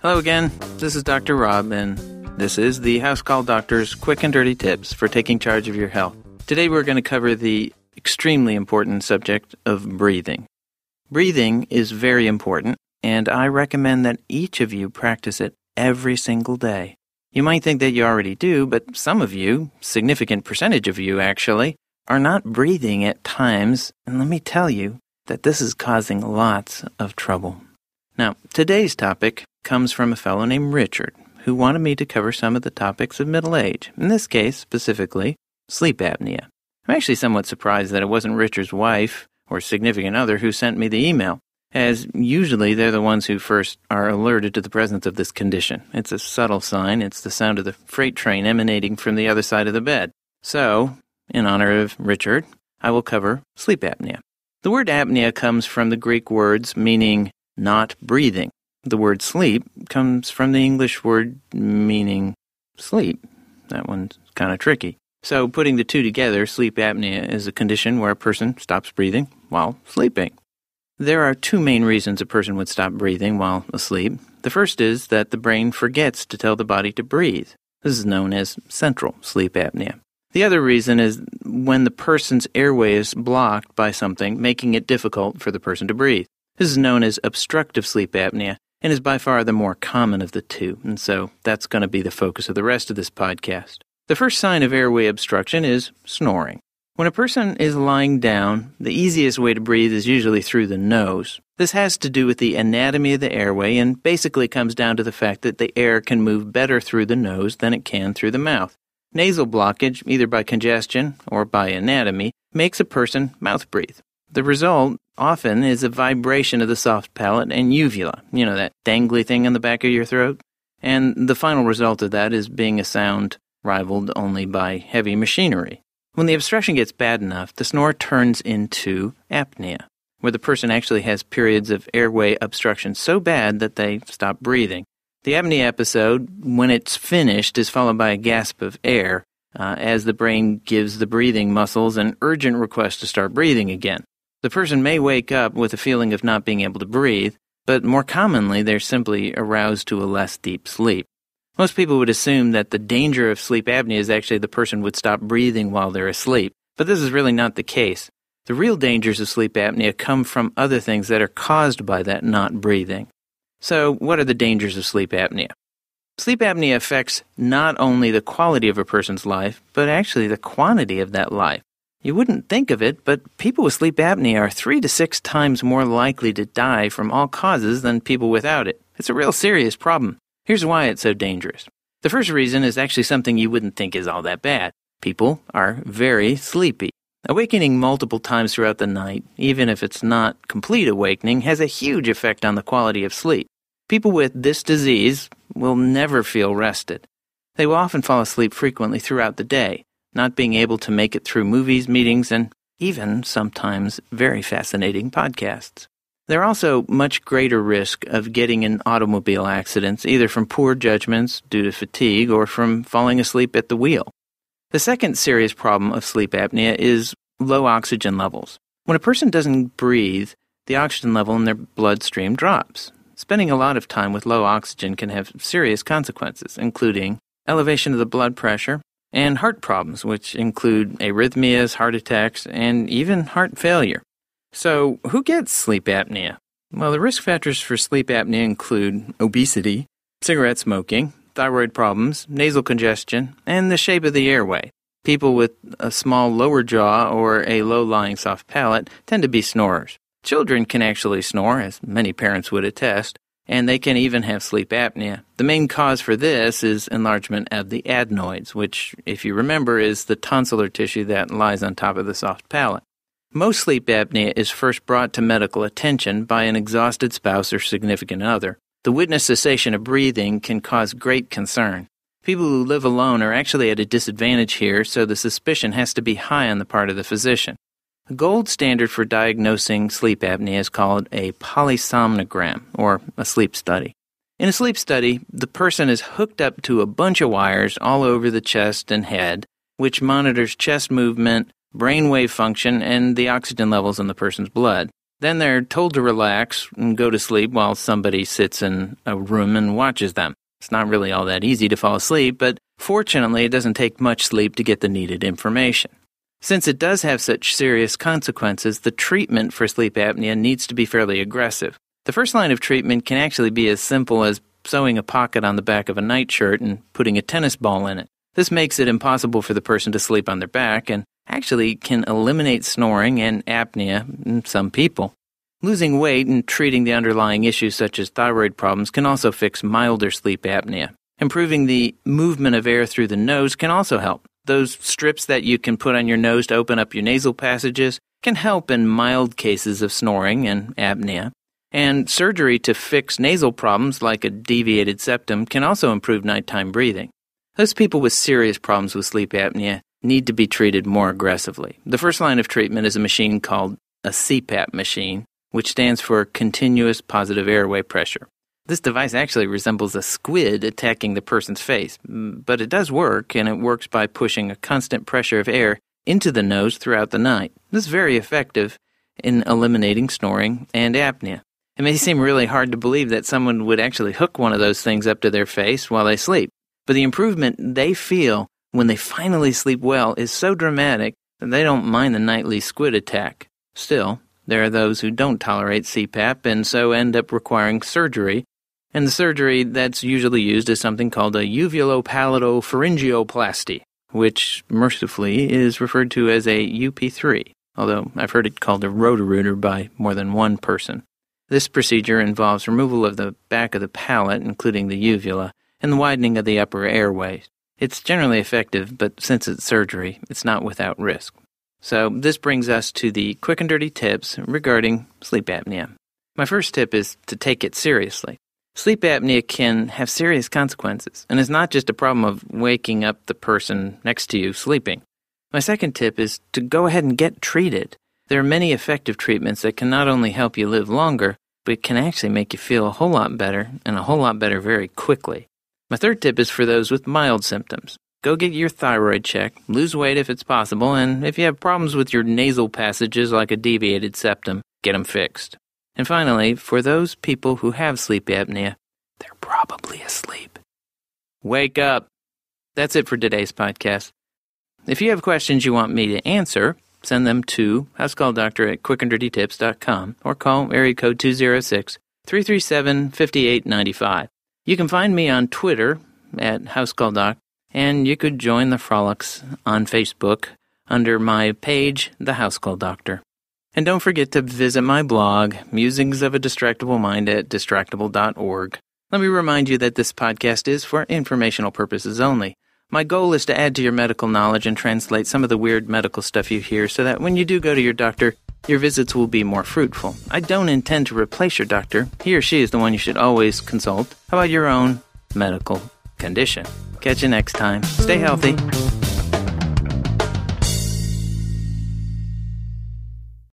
Hello again. This is Dr. Rob, and this is the House Call Doctor's quick and dirty tips for taking charge of your health. Today we're going to cover the extremely important subject of breathing. Breathing is very important, and I recommend that each of you practice it every single day. You might think that you already do, but some of you, significant percentage of you actually, are not breathing at times, and let me tell you that this is causing lots of trouble. Now, today's topic comes from a fellow named Richard, who wanted me to cover some of the topics of middle age, in this case, specifically, sleep apnea. I'm actually somewhat surprised that it wasn't Richard's wife or significant other who sent me the email, as usually they're the ones who first are alerted to the presence of this condition. It's a subtle sign, it's the sound of the freight train emanating from the other side of the bed. So, in honor of Richard, I will cover sleep apnea. The word apnea comes from the Greek words meaning not breathing. The word sleep comes from the English word meaning sleep. That one's kind of tricky. So, putting the two together, sleep apnea is a condition where a person stops breathing while sleeping. There are two main reasons a person would stop breathing while asleep. The first is that the brain forgets to tell the body to breathe. This is known as central sleep apnea. The other reason is when the person's airway is blocked by something, making it difficult for the person to breathe. This is known as obstructive sleep apnea and is by far the more common of the two, and so that's going to be the focus of the rest of this podcast. The first sign of airway obstruction is snoring. When a person is lying down, the easiest way to breathe is usually through the nose. This has to do with the anatomy of the airway and basically comes down to the fact that the air can move better through the nose than it can through the mouth. Nasal blockage, either by congestion or by anatomy, makes a person mouth breathe. The result often is a vibration of the soft palate and uvula, you know, that dangly thing in the back of your throat. And the final result of that is being a sound rivaled only by heavy machinery. When the obstruction gets bad enough, the snore turns into apnea, where the person actually has periods of airway obstruction so bad that they stop breathing. The apnea episode, when it's finished, is followed by a gasp of air uh, as the brain gives the breathing muscles an urgent request to start breathing again. The person may wake up with a feeling of not being able to breathe, but more commonly they're simply aroused to a less deep sleep. Most people would assume that the danger of sleep apnea is actually the person would stop breathing while they're asleep, but this is really not the case. The real dangers of sleep apnea come from other things that are caused by that not breathing. So, what are the dangers of sleep apnea? Sleep apnea affects not only the quality of a person's life, but actually the quantity of that life. You wouldn't think of it, but people with sleep apnea are three to six times more likely to die from all causes than people without it. It's a real serious problem. Here's why it's so dangerous. The first reason is actually something you wouldn't think is all that bad. People are very sleepy. Awakening multiple times throughout the night, even if it's not complete awakening, has a huge effect on the quality of sleep. People with this disease will never feel rested. They will often fall asleep frequently throughout the day, not being able to make it through movies, meetings, and even sometimes very fascinating podcasts. They're also much greater risk of getting in automobile accidents, either from poor judgments due to fatigue or from falling asleep at the wheel. The second serious problem of sleep apnea is low oxygen levels. When a person doesn't breathe, the oxygen level in their bloodstream drops. Spending a lot of time with low oxygen can have serious consequences, including elevation of the blood pressure, and heart problems, which include arrhythmias, heart attacks, and even heart failure. So, who gets sleep apnea? Well, the risk factors for sleep apnea include obesity, cigarette smoking, thyroid problems, nasal congestion, and the shape of the airway. People with a small lower jaw or a low lying soft palate tend to be snorers. Children can actually snore, as many parents would attest, and they can even have sleep apnea. The main cause for this is enlargement of the adenoids, which, if you remember, is the tonsillar tissue that lies on top of the soft palate. Most sleep apnea is first brought to medical attention by an exhausted spouse or significant other. The witness cessation of breathing can cause great concern. People who live alone are actually at a disadvantage here, so the suspicion has to be high on the part of the physician. The gold standard for diagnosing sleep apnea is called a polysomnogram, or a sleep study. In a sleep study, the person is hooked up to a bunch of wires all over the chest and head, which monitors chest movement, brainwave function, and the oxygen levels in the person's blood. Then they're told to relax and go to sleep while somebody sits in a room and watches them. It's not really all that easy to fall asleep, but fortunately, it doesn't take much sleep to get the needed information. Since it does have such serious consequences, the treatment for sleep apnea needs to be fairly aggressive. The first line of treatment can actually be as simple as sewing a pocket on the back of a nightshirt and putting a tennis ball in it. This makes it impossible for the person to sleep on their back and actually can eliminate snoring and apnea in some people. Losing weight and treating the underlying issues such as thyroid problems can also fix milder sleep apnea. Improving the movement of air through the nose can also help. Those strips that you can put on your nose to open up your nasal passages can help in mild cases of snoring and apnea. And surgery to fix nasal problems like a deviated septum can also improve nighttime breathing. Those people with serious problems with sleep apnea need to be treated more aggressively. The first line of treatment is a machine called a CPAP machine, which stands for Continuous Positive Airway Pressure. This device actually resembles a squid attacking the person's face, but it does work, and it works by pushing a constant pressure of air into the nose throughout the night. This is very effective in eliminating snoring and apnea. It may seem really hard to believe that someone would actually hook one of those things up to their face while they sleep, but the improvement they feel when they finally sleep well is so dramatic that they don't mind the nightly squid attack. Still, there are those who don't tolerate CPAP and so end up requiring surgery, and the surgery that's usually used is something called a uvulopalato-pharyngeoplasty, which mercifully is referred to as a UP3, although I've heard it called a roto-rooter by more than one person. This procedure involves removal of the back of the palate, including the uvula, and the widening of the upper airway. It's generally effective, but since it's surgery, it's not without risk. So, this brings us to the quick and dirty tips regarding sleep apnea. My first tip is to take it seriously. Sleep apnea can have serious consequences, and it's not just a problem of waking up the person next to you sleeping. My second tip is to go ahead and get treated. There are many effective treatments that can not only help you live longer, but can actually make you feel a whole lot better and a whole lot better very quickly. My third tip is for those with mild symptoms. Go get your thyroid checked, lose weight if it's possible, and if you have problems with your nasal passages like a deviated septum, get them fixed. And finally, for those people who have sleep apnea, they're probably asleep. Wake up! That's it for today's podcast. If you have questions you want me to answer, send them to housecalldoctor at quickanddirtytips.com or call area code 206 337 5895. You can find me on Twitter at HouseCallDoc, and you could join the frolics on Facebook under my page, The House Call Doctor. And don't forget to visit my blog, Musings of a Distractible Mind, at distractible.org. Let me remind you that this podcast is for informational purposes only. My goal is to add to your medical knowledge and translate some of the weird medical stuff you hear so that when you do go to your doctor, your visits will be more fruitful. I don't intend to replace your doctor. He or she is the one you should always consult. About your own medical condition? Catch you next time. Stay healthy.